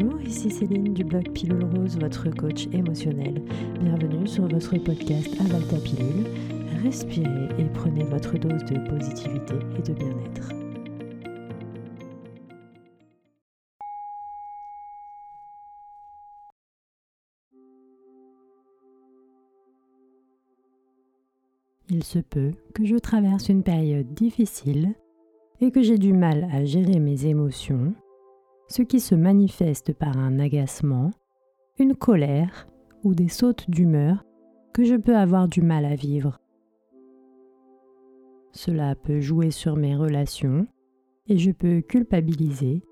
Bonjour, ici Céline du blog Pilule Rose, votre coach émotionnel. Bienvenue sur votre podcast Aval ta pilule. Respirez et prenez votre dose de positivité et de bien-être. Il se peut que je traverse une période difficile et que j'ai du mal à gérer mes émotions ce qui se manifeste par un agacement, une colère ou des sautes d'humeur que je peux avoir du mal à vivre. Cela peut jouer sur mes relations et je peux culpabiliser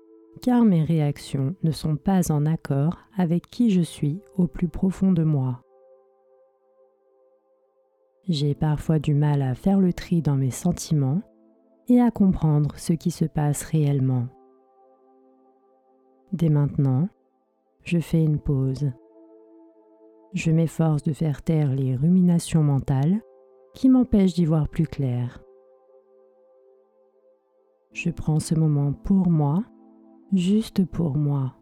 car mes réactions ne sont pas en accord avec qui je suis au plus profond de moi. J'ai parfois du mal à faire le tri dans mes sentiments et à comprendre ce qui se passe réellement. Dès maintenant, je fais une pause. Je m'efforce de faire taire les ruminations mentales qui m'empêchent d'y voir plus clair. Je prends ce moment pour moi, juste pour moi.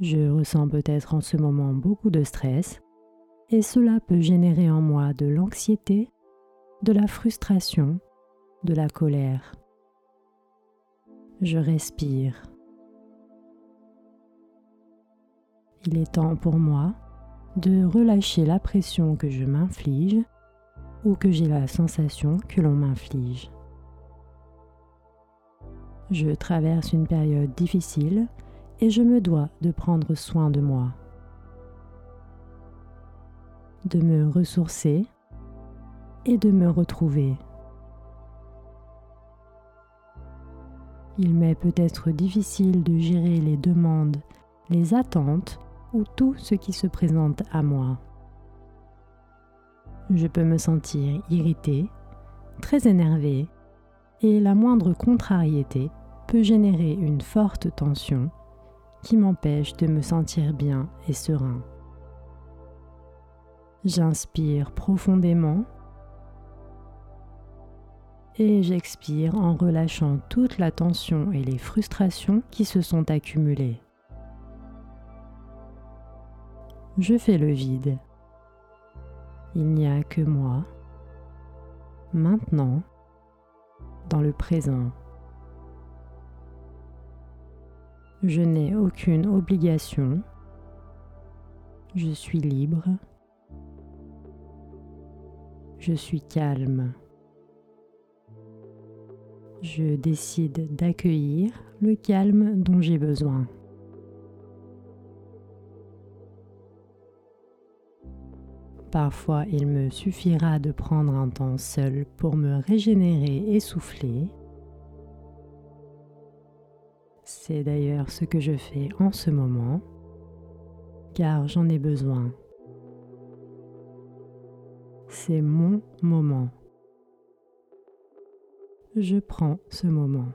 Je ressens peut-être en ce moment beaucoup de stress et cela peut générer en moi de l'anxiété, de la frustration, de la colère je respire. Il est temps pour moi de relâcher la pression que je m'inflige ou que j'ai la sensation que l'on m'inflige. Je traverse une période difficile et je me dois de prendre soin de moi, de me ressourcer et de me retrouver. Il m'est peut-être difficile de gérer les demandes, les attentes ou tout ce qui se présente à moi. Je peux me sentir irrité, très énervé, et la moindre contrariété peut générer une forte tension qui m'empêche de me sentir bien et serein. J'inspire profondément et j'expire en relâchant toute la tension et les frustrations qui se sont accumulées. Je fais le vide. Il n'y a que moi, maintenant, dans le présent. Je n'ai aucune obligation. Je suis libre. Je suis calme je décide d'accueillir le calme dont j'ai besoin. Parfois, il me suffira de prendre un temps seul pour me régénérer et souffler. C'est d'ailleurs ce que je fais en ce moment, car j'en ai besoin. C'est mon moment je prends ce moment.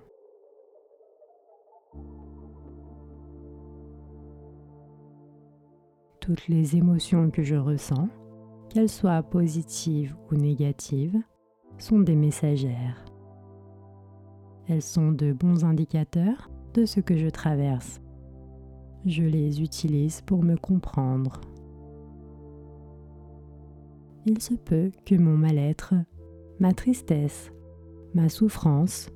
Toutes les émotions que je ressens, qu'elles soient positives ou négatives, sont des messagères. Elles sont de bons indicateurs de ce que je traverse. Je les utilise pour me comprendre. Il se peut que mon mal-être, ma tristesse, ma souffrance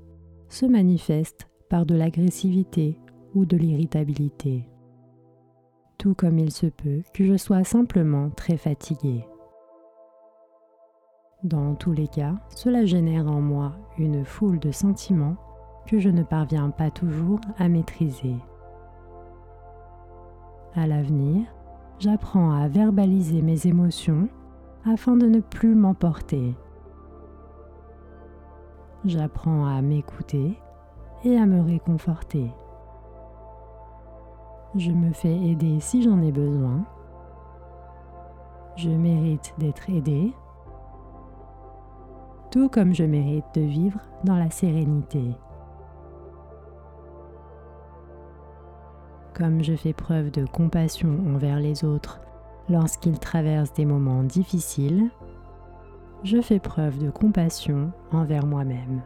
se manifeste par de l'agressivité ou de l'irritabilité, tout comme il se peut que je sois simplement très fatigué. Dans tous les cas, cela génère en moi une foule de sentiments que je ne parviens pas toujours à maîtriser. À l'avenir, j'apprends à verbaliser mes émotions afin de ne plus m'emporter j'apprends à m'écouter et à me réconforter. Je me fais aider si j'en ai besoin. Je mérite d'être aidé, tout comme je mérite de vivre dans la sérénité. Comme je fais preuve de compassion envers les autres lorsqu'ils traversent des moments difficiles, je fais preuve de compassion envers moi-même.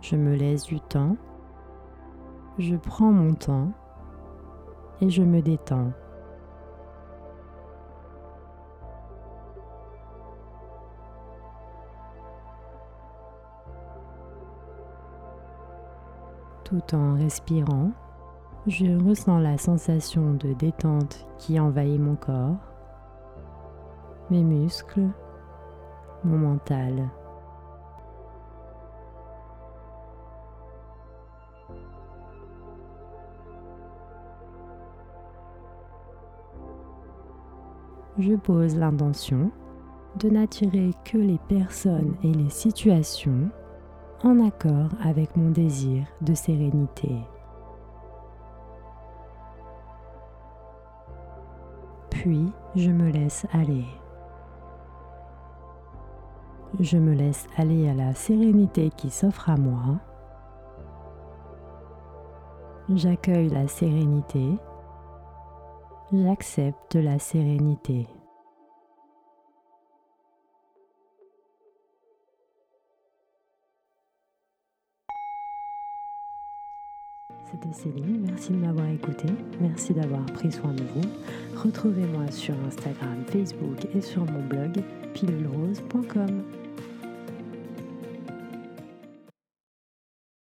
Je me laisse du temps. Je prends mon temps et je me détends. Tout en respirant, je ressens la sensation de détente qui envahit mon corps, mes muscles, mon mental. Je pose l'intention de n'attirer que les personnes et les situations en accord avec mon désir de sérénité. Puis je me laisse aller. Je me laisse aller à la sérénité qui s'offre à moi. J'accueille la sérénité. J'accepte la sérénité. Merci de m'avoir écouté, merci d'avoir pris soin de vous. Retrouvez-moi sur Instagram, Facebook et sur mon blog pilulrose.com.